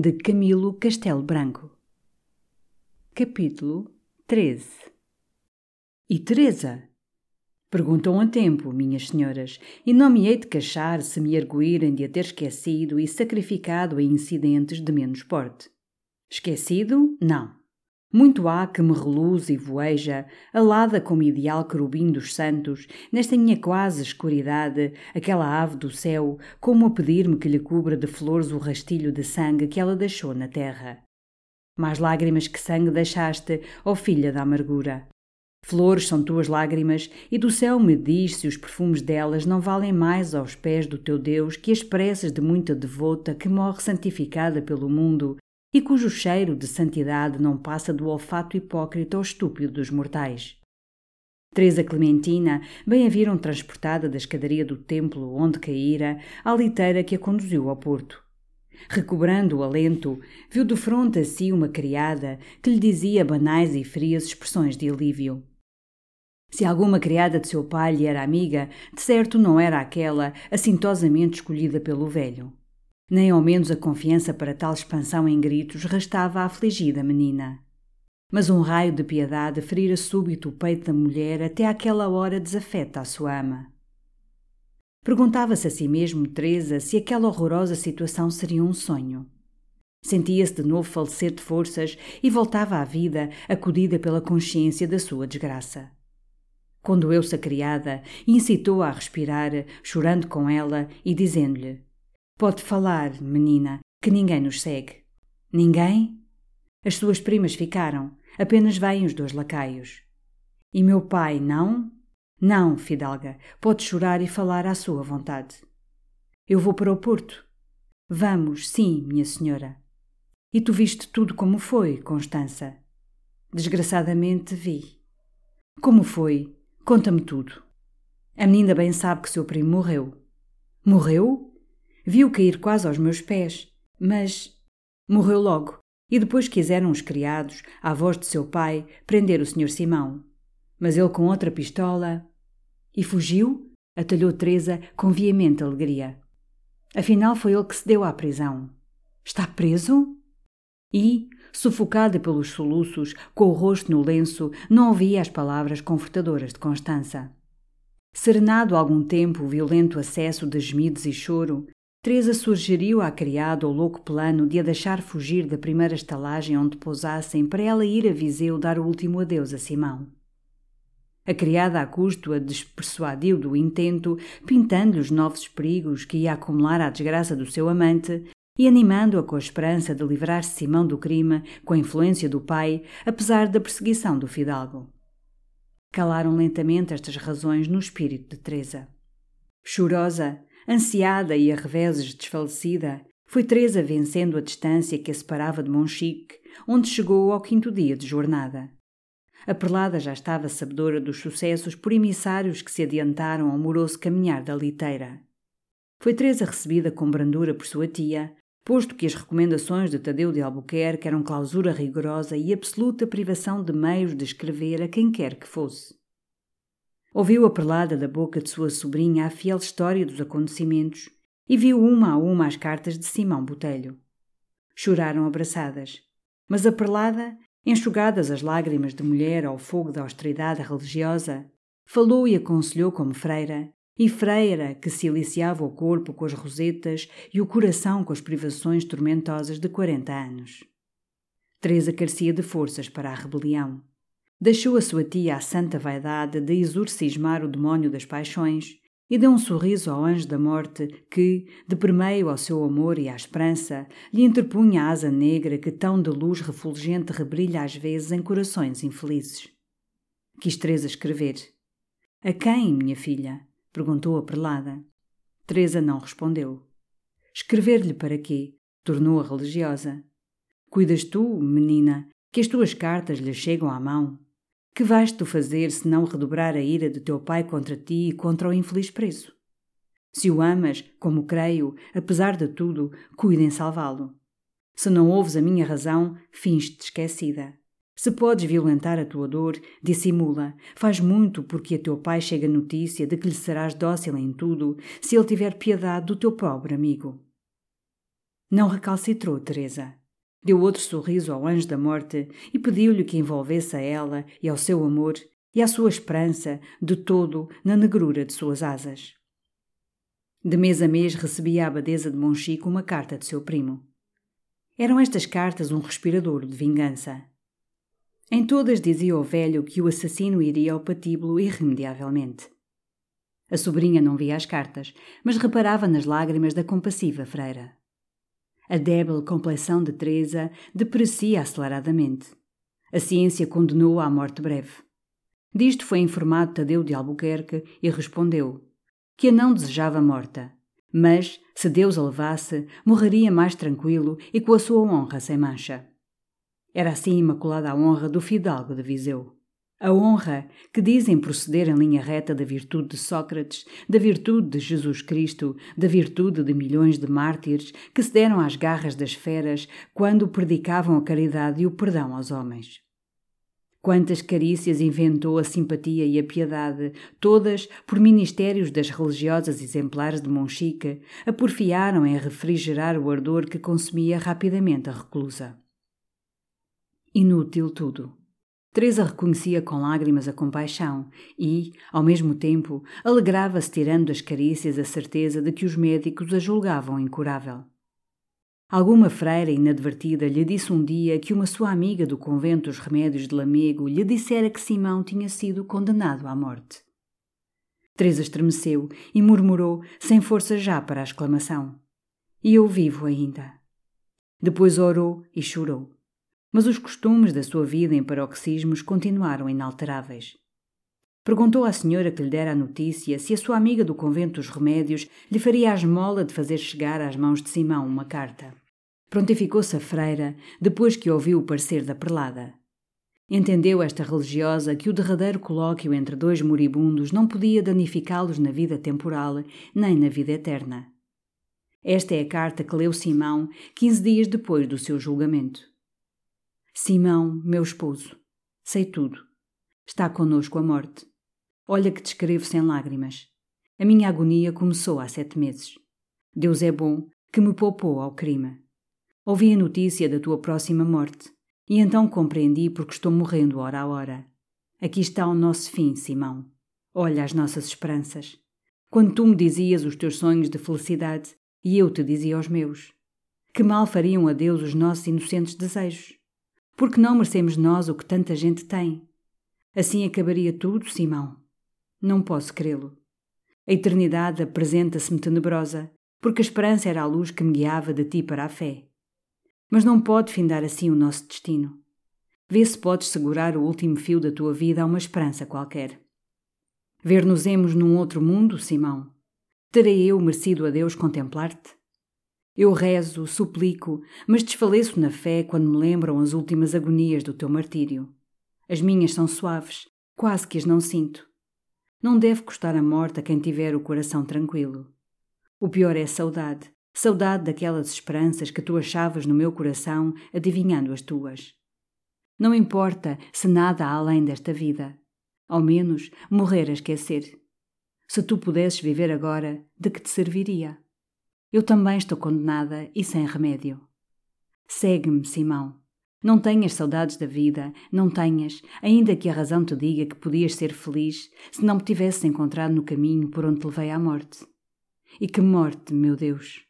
de Camilo Castelo Branco. Capítulo 13 E Teresa? Perguntam a tempo, minhas senhoras, e não me hei de queixar se me arguírem de a ter esquecido e sacrificado a incidentes de menos porte. Esquecido? Não. Muito há que me reluz e voeja, alada como ideal querubim dos santos, nesta minha quase escuridade, aquela ave do céu, como a pedir-me que lhe cubra de flores o rastilho de sangue que ela deixou na terra. Mais lágrimas que sangue deixaste, ó filha da amargura. Flores são tuas lágrimas, e do céu me diz se os perfumes delas não valem mais aos pés do teu Deus que as preces de muita devota que morre santificada pelo mundo e cujo cheiro de santidade não passa do olfato hipócrita ou estúpido dos mortais. Teresa Clementina bem a viram transportada da escadaria do templo onde caíra à liteira que a conduziu ao porto. Recobrando o alento, viu de fronte a si uma criada que lhe dizia banais e frias expressões de alívio. Se alguma criada de seu pai lhe era amiga, de certo não era aquela assintosamente escolhida pelo velho. Nem ao menos a confiança para tal expansão em gritos restava à afligida menina. Mas um raio de piedade ferira súbito o peito da mulher até àquela hora desafeta a sua ama. Perguntava-se a si mesmo, Teresa, se aquela horrorosa situação seria um sonho. Sentia-se de novo falecer de forças e voltava à vida, acudida pela consciência da sua desgraça. Quando eu-se a criada, incitou-a a respirar, chorando com ela e dizendo-lhe: Pode falar, menina, que ninguém nos segue. Ninguém? As suas primas ficaram, apenas vêm os dois lacaios. E meu pai, não? Não, Fidalga, pode chorar e falar à sua vontade. Eu vou para o Porto. Vamos, sim, minha senhora. E tu viste tudo como foi, Constança? Desgraçadamente vi. Como foi? Conta-me tudo. A menina bem sabe que seu primo morreu. Morreu? Viu cair quase aos meus pés, mas morreu logo. E depois quiseram os criados, à voz de seu pai, prender o Sr. Simão. Mas ele com outra pistola. E fugiu? atalhou Teresa com veemente alegria. Afinal foi ele que se deu à prisão. Está preso? E, sufocada pelos soluços, com o rosto no lenço, não ouvia as palavras confortadoras de Constança. Serenado algum tempo o violento acesso de gemidos e choro, Teresa sugeriu à criada o louco plano de a deixar fugir da primeira estalagem onde pousassem para ela ir a Viseu dar o último adeus a Simão. A criada, a custo, a despersuadiu do intento, pintando-lhe os novos perigos que ia acumular à desgraça do seu amante e animando-a com a esperança de livrar-se Simão do crime com a influência do pai, apesar da perseguição do fidalgo. Calaram lentamente estas razões no espírito de Teresa. Chorosa, Ansiada e a reveses desfalecida, foi Teresa vencendo a distância que a separava de Monchique, onde chegou ao quinto dia de jornada. A perlada já estava sabedora dos sucessos por emissários que se adiantaram ao moroso caminhar da liteira. Foi Teresa recebida com brandura por sua tia, posto que as recomendações de Tadeu de Albuquerque eram clausura rigorosa e absoluta privação de meios de escrever a quem quer que fosse. Ouviu a perlada da boca de sua sobrinha a fiel história dos acontecimentos e viu uma a uma as cartas de Simão Botelho. Choraram abraçadas, mas a perlada, enxugadas as lágrimas de mulher ao fogo da austeridade religiosa, falou e aconselhou como freira e freira que se aliciava o corpo com as rosetas e o coração com as privações tormentosas de quarenta anos. Teresa carecia de forças para a rebelião. Deixou a sua tia à santa vaidade de exorcismar o demónio das paixões e deu um sorriso ao anjo da morte que, de permeio ao seu amor e à esperança, lhe interpunha a asa negra que tão de luz refulgente rebrilha às vezes em corações infelizes. Quis Teresa escrever. A quem, minha filha? perguntou a prelada. Teresa não respondeu. Escrever-lhe para quê? tornou a religiosa. Cuidas tu, menina, que as tuas cartas lhe chegam à mão. Que vais tu fazer se não redobrar a ira de teu pai contra ti e contra o infeliz preso? Se o amas, como creio, apesar de tudo, cuida em salvá-lo. Se não ouves a minha razão, finge-te esquecida. Se podes violentar a tua dor, dissimula. Faz muito porque a teu pai chega notícia de que lhe serás dócil em tudo, se ele tiver piedade do teu pobre amigo. Não recalcitrou Teresa. Deu outro sorriso ao anjo da morte e pediu-lhe que envolvesse a ela e ao seu amor e à sua esperança de todo na negrura de suas asas. De mês a mês recebia a abadesa de Monchico uma carta de seu primo. Eram estas cartas um respirador de vingança. Em todas dizia o velho que o assassino iria ao patíbulo irremediavelmente. A sobrinha não via as cartas, mas reparava nas lágrimas da compassiva freira. A débil complexão de Teresa deprecia aceleradamente. A ciência condenou-a à morte breve. Disto foi informado Tadeu de Albuquerque e respondeu que a não desejava morta, mas, se Deus a levasse, morreria mais tranquilo e com a sua honra sem mancha. Era assim imaculada a honra do fidalgo de Viseu. A honra que dizem proceder em linha reta da virtude de Sócrates, da virtude de Jesus Cristo, da virtude de milhões de mártires que se deram às garras das feras quando predicavam a caridade e o perdão aos homens. Quantas carícias inventou a simpatia e a piedade, todas por ministérios das religiosas exemplares de Monchique, a porfiaram em refrigerar o ardor que consumia rapidamente a reclusa. Inútil tudo. Teresa reconhecia com lágrimas a compaixão e, ao mesmo tempo, alegrava-se tirando das carícias a certeza de que os médicos a julgavam incurável. Alguma freira inadvertida lhe disse um dia que uma sua amiga do convento dos Remédios de Lamego lhe dissera que Simão tinha sido condenado à morte. Teresa estremeceu e murmurou, sem força já para a exclamação: E eu vivo ainda. Depois orou e chorou mas os costumes da sua vida em paroxismos continuaram inalteráveis. Perguntou à senhora que lhe dera a notícia se a sua amiga do convento dos remédios lhe faria a esmola de fazer chegar às mãos de Simão uma carta. Prontificou-se a freira, depois que ouviu o parecer da prelada. Entendeu esta religiosa que o derradeiro colóquio entre dois moribundos não podia danificá-los na vida temporal nem na vida eterna. Esta é a carta que leu Simão quinze dias depois do seu julgamento. Simão, meu esposo, sei tudo. Está conosco a morte. Olha que te escrevo sem lágrimas. A minha agonia começou há sete meses. Deus é bom, que me poupou ao crime. Ouvi a notícia da tua próxima morte, e então compreendi porque estou morrendo hora a hora. Aqui está o nosso fim, Simão. Olha as nossas esperanças. Quando tu me dizias os teus sonhos de felicidade, e eu te dizia os meus. Que mal fariam a Deus os nossos inocentes desejos? Porque não merecemos nós o que tanta gente tem? Assim acabaria tudo, Simão. Não posso crê-lo. A eternidade apresenta-se-me tenebrosa, porque a esperança era a luz que me guiava de ti para a fé. Mas não pode findar assim o nosso destino. Vê se podes segurar o último fio da tua vida a uma esperança qualquer. Ver-nos-emos num outro mundo, Simão? Terei eu merecido a Deus contemplar-te? Eu rezo, suplico, mas desfaleço na fé quando me lembram as últimas agonias do teu martírio. As minhas são suaves, quase que as não sinto. Não deve custar a morte a quem tiver o coração tranquilo. O pior é saudade, saudade daquelas esperanças que tu achavas no meu coração, adivinhando as tuas. Não importa se nada há além desta vida. Ao menos morrer a esquecer. Se tu pudesses viver agora, de que te serviria? Eu também estou condenada e sem remédio. Segue-me, Simão. Não tenhas saudades da vida, não tenhas, ainda que a razão te diga que podias ser feliz se não me tivesse encontrado no caminho por onde te levei à morte. E que morte, meu Deus!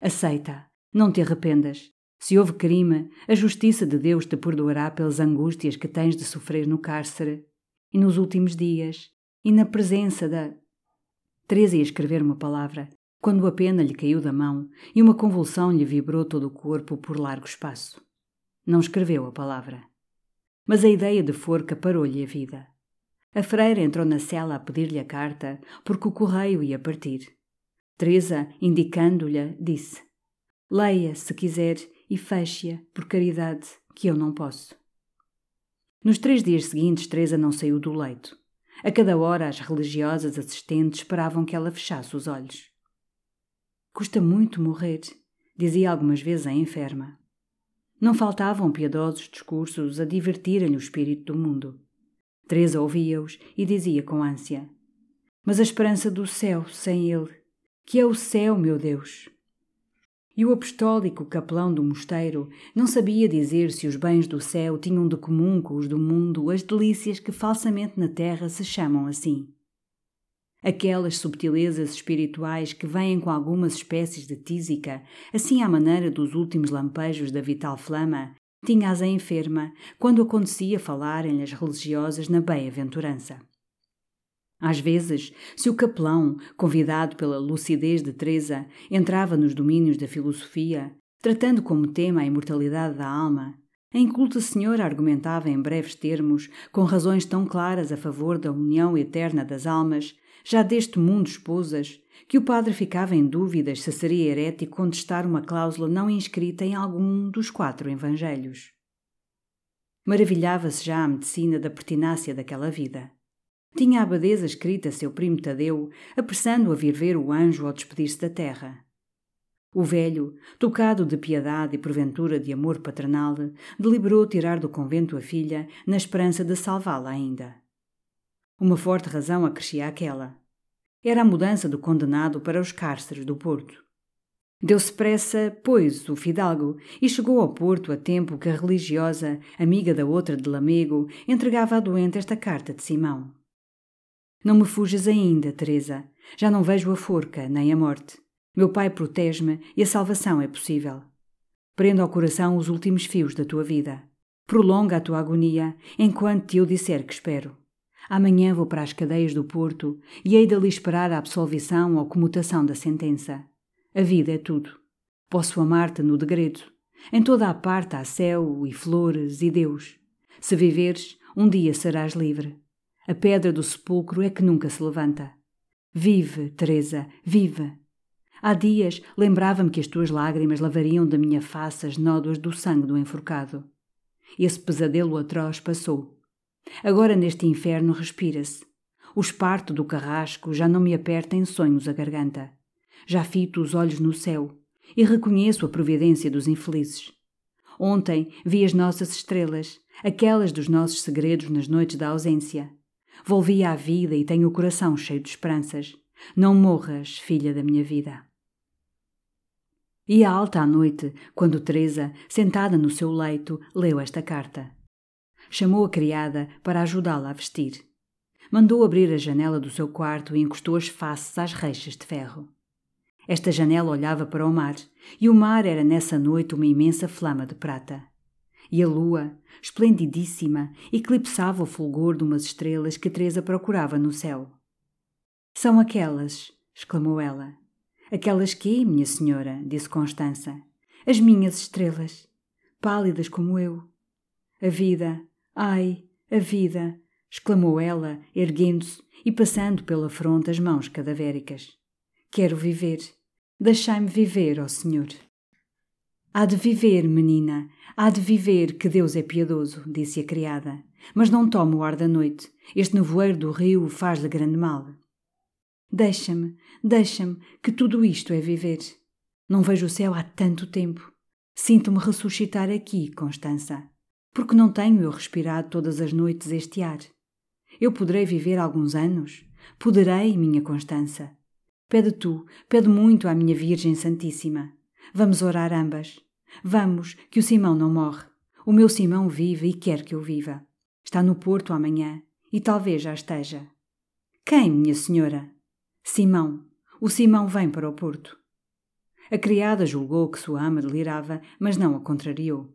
Aceita, não te arrependas. Se houve crime, a justiça de Deus te perdoará pelas angústias que tens de sofrer no cárcere e nos últimos dias e na presença da. Teresa ia escrever uma palavra quando a pena lhe caiu da mão e uma convulsão lhe vibrou todo o corpo por largo espaço. Não escreveu a palavra. Mas a ideia de forca parou-lhe a vida. A freira entrou na cela a pedir-lhe a carta, porque o correio ia partir. Teresa, indicando-lhe, disse: Leia, se quiser, e feche-a, por caridade, que eu não posso. Nos três dias seguintes, Teresa não saiu do leito. A cada hora, as religiosas assistentes esperavam que ela fechasse os olhos. Custa muito morrer, dizia algumas vezes a enferma. Não faltavam piedosos discursos a divertirem-lhe o espírito do mundo. Teresa ouvia-os e dizia com ânsia: Mas a esperança do céu sem ele, que é o céu, meu Deus. E o apostólico capelão do mosteiro não sabia dizer se os bens do céu tinham de comum com os do mundo as delícias que falsamente na terra se chamam assim. Aquelas subtilezas espirituais que vêm com algumas espécies de tísica, assim à maneira dos últimos lampejos da vital flama, tinha-as a enferma quando acontecia falarem-lhe as religiosas na bem-aventurança. Às vezes, se o capelão, convidado pela lucidez de Teresa, entrava nos domínios da filosofia, tratando como tema a imortalidade da alma, a inculta senhora argumentava em breves termos, com razões tão claras a favor da união eterna das almas, já deste mundo esposas, que o padre ficava em dúvidas se seria herético contestar uma cláusula não inscrita em algum dos quatro evangelhos. Maravilhava-se já a medicina da pertinácia daquela vida. Tinha a abadesa escrita a seu primo Tadeu, apressando a vir ver o anjo ao despedir-se da terra. O velho, tocado de piedade e porventura de amor paternal, deliberou tirar do convento a filha, na esperança de salvá-la ainda. Uma forte razão acrescia aquela. Era a mudança do condenado para os cárceres do Porto. Deu-se pressa, pois, o fidalgo, e chegou ao Porto a tempo que a religiosa, amiga da outra de Lamego, entregava à doente esta carta de Simão. Não me fujas ainda, Teresa. Já não vejo a forca, nem a morte. Meu pai protege-me e a salvação é possível. Prenda ao coração os últimos fios da tua vida. Prolonga a tua agonia enquanto te eu disser que espero. Amanhã vou para as cadeias do Porto e hei de ali esperar a absolvição ou comutação da sentença. A vida é tudo. Posso amar-te no degredo. Em toda a parte há céu e flores e Deus. Se viveres, um dia serás livre. A pedra do sepulcro é que nunca se levanta. Vive, Teresa, vive. Há dias lembrava-me que as tuas lágrimas lavariam da minha face as nódoas do sangue do enforcado. Esse pesadelo atroz passou. Agora neste inferno respira-se. O esparto do carrasco já não me aperta em sonhos a garganta. Já fito os olhos no céu e reconheço a providência dos infelizes. Ontem vi as nossas estrelas, aquelas dos nossos segredos nas noites da ausência. Volvi à vida e tenho o coração cheio de esperanças. Não morras, filha da minha vida. Ia alta à noite, quando Teresa, sentada no seu leito, leu esta carta. Chamou a criada para ajudá-la a vestir. Mandou abrir a janela do seu quarto e encostou as faces às reixas de ferro. Esta janela olhava para o mar, e o mar era nessa noite uma imensa flama de prata e a lua, esplendidíssima, eclipsava o fulgor de umas estrelas que Teresa procurava no céu. São aquelas, exclamou ela. Aquelas que, minha senhora, disse Constança. As minhas estrelas, pálidas como eu. A vida, ai, a vida, exclamou ela, erguendo-se e passando pela fronte as mãos cadavéricas. Quero viver. Deixai-me viver, ó Senhor. Há de viver, menina, há de viver, que Deus é piedoso, disse a criada. Mas não tome o ar da noite. Este nevoeiro do rio faz-lhe grande mal. Deixa-me, deixa-me, que tudo isto é viver. Não vejo o céu há tanto tempo. Sinto-me ressuscitar aqui, Constança. Porque não tenho eu respirado todas as noites este ar. Eu poderei viver alguns anos? Poderei, minha Constança. Pede tu, pede muito à minha Virgem Santíssima. Vamos orar ambas. Vamos, que o Simão não morre. O meu Simão vive e quer que eu viva. Está no Porto amanhã e talvez já esteja. Quem, minha senhora? Simão. O Simão vem para o Porto. A criada julgou que sua ama delirava, mas não a contrariou.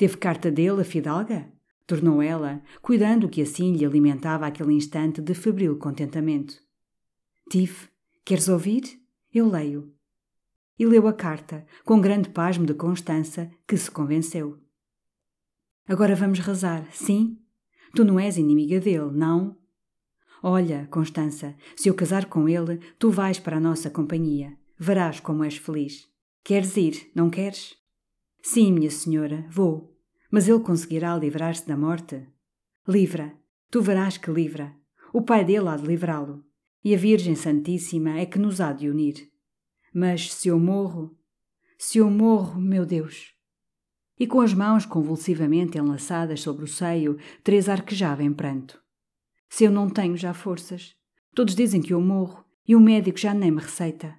Teve carta dele, a fidalga? Tornou ela, cuidando que assim lhe alimentava aquele instante de febril contentamento. Tive. Queres ouvir? Eu leio. E leu a carta, com grande pasmo de Constança, que se convenceu. Agora vamos rezar, sim? Tu não és inimiga dele, não? Olha, Constança, se eu casar com ele, tu vais para a nossa companhia. Verás como és feliz. Queres ir, não queres? Sim, minha senhora, vou. Mas ele conseguirá livrar-se da morte? Livra. Tu verás que livra. O pai dele há de livrá-lo. E a Virgem Santíssima é que nos há de unir. Mas se eu morro, se eu morro, meu Deus! E com as mãos convulsivamente enlaçadas sobre o seio, Teresa arquejava em pranto. Se eu não tenho já forças, todos dizem que eu morro e o médico já nem me receita.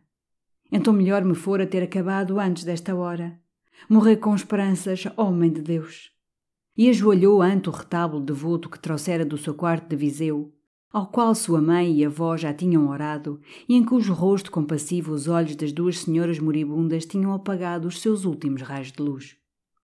Então melhor me fora ter acabado antes desta hora. Morrer com esperanças, homem de Deus. E ajoelhou ante o retábulo devoto que trouxera do seu quarto de Viseu, ao qual sua mãe e avó já tinham orado, e em cujo rosto compassivo os olhos das duas senhoras moribundas tinham apagado os seus últimos raios de luz.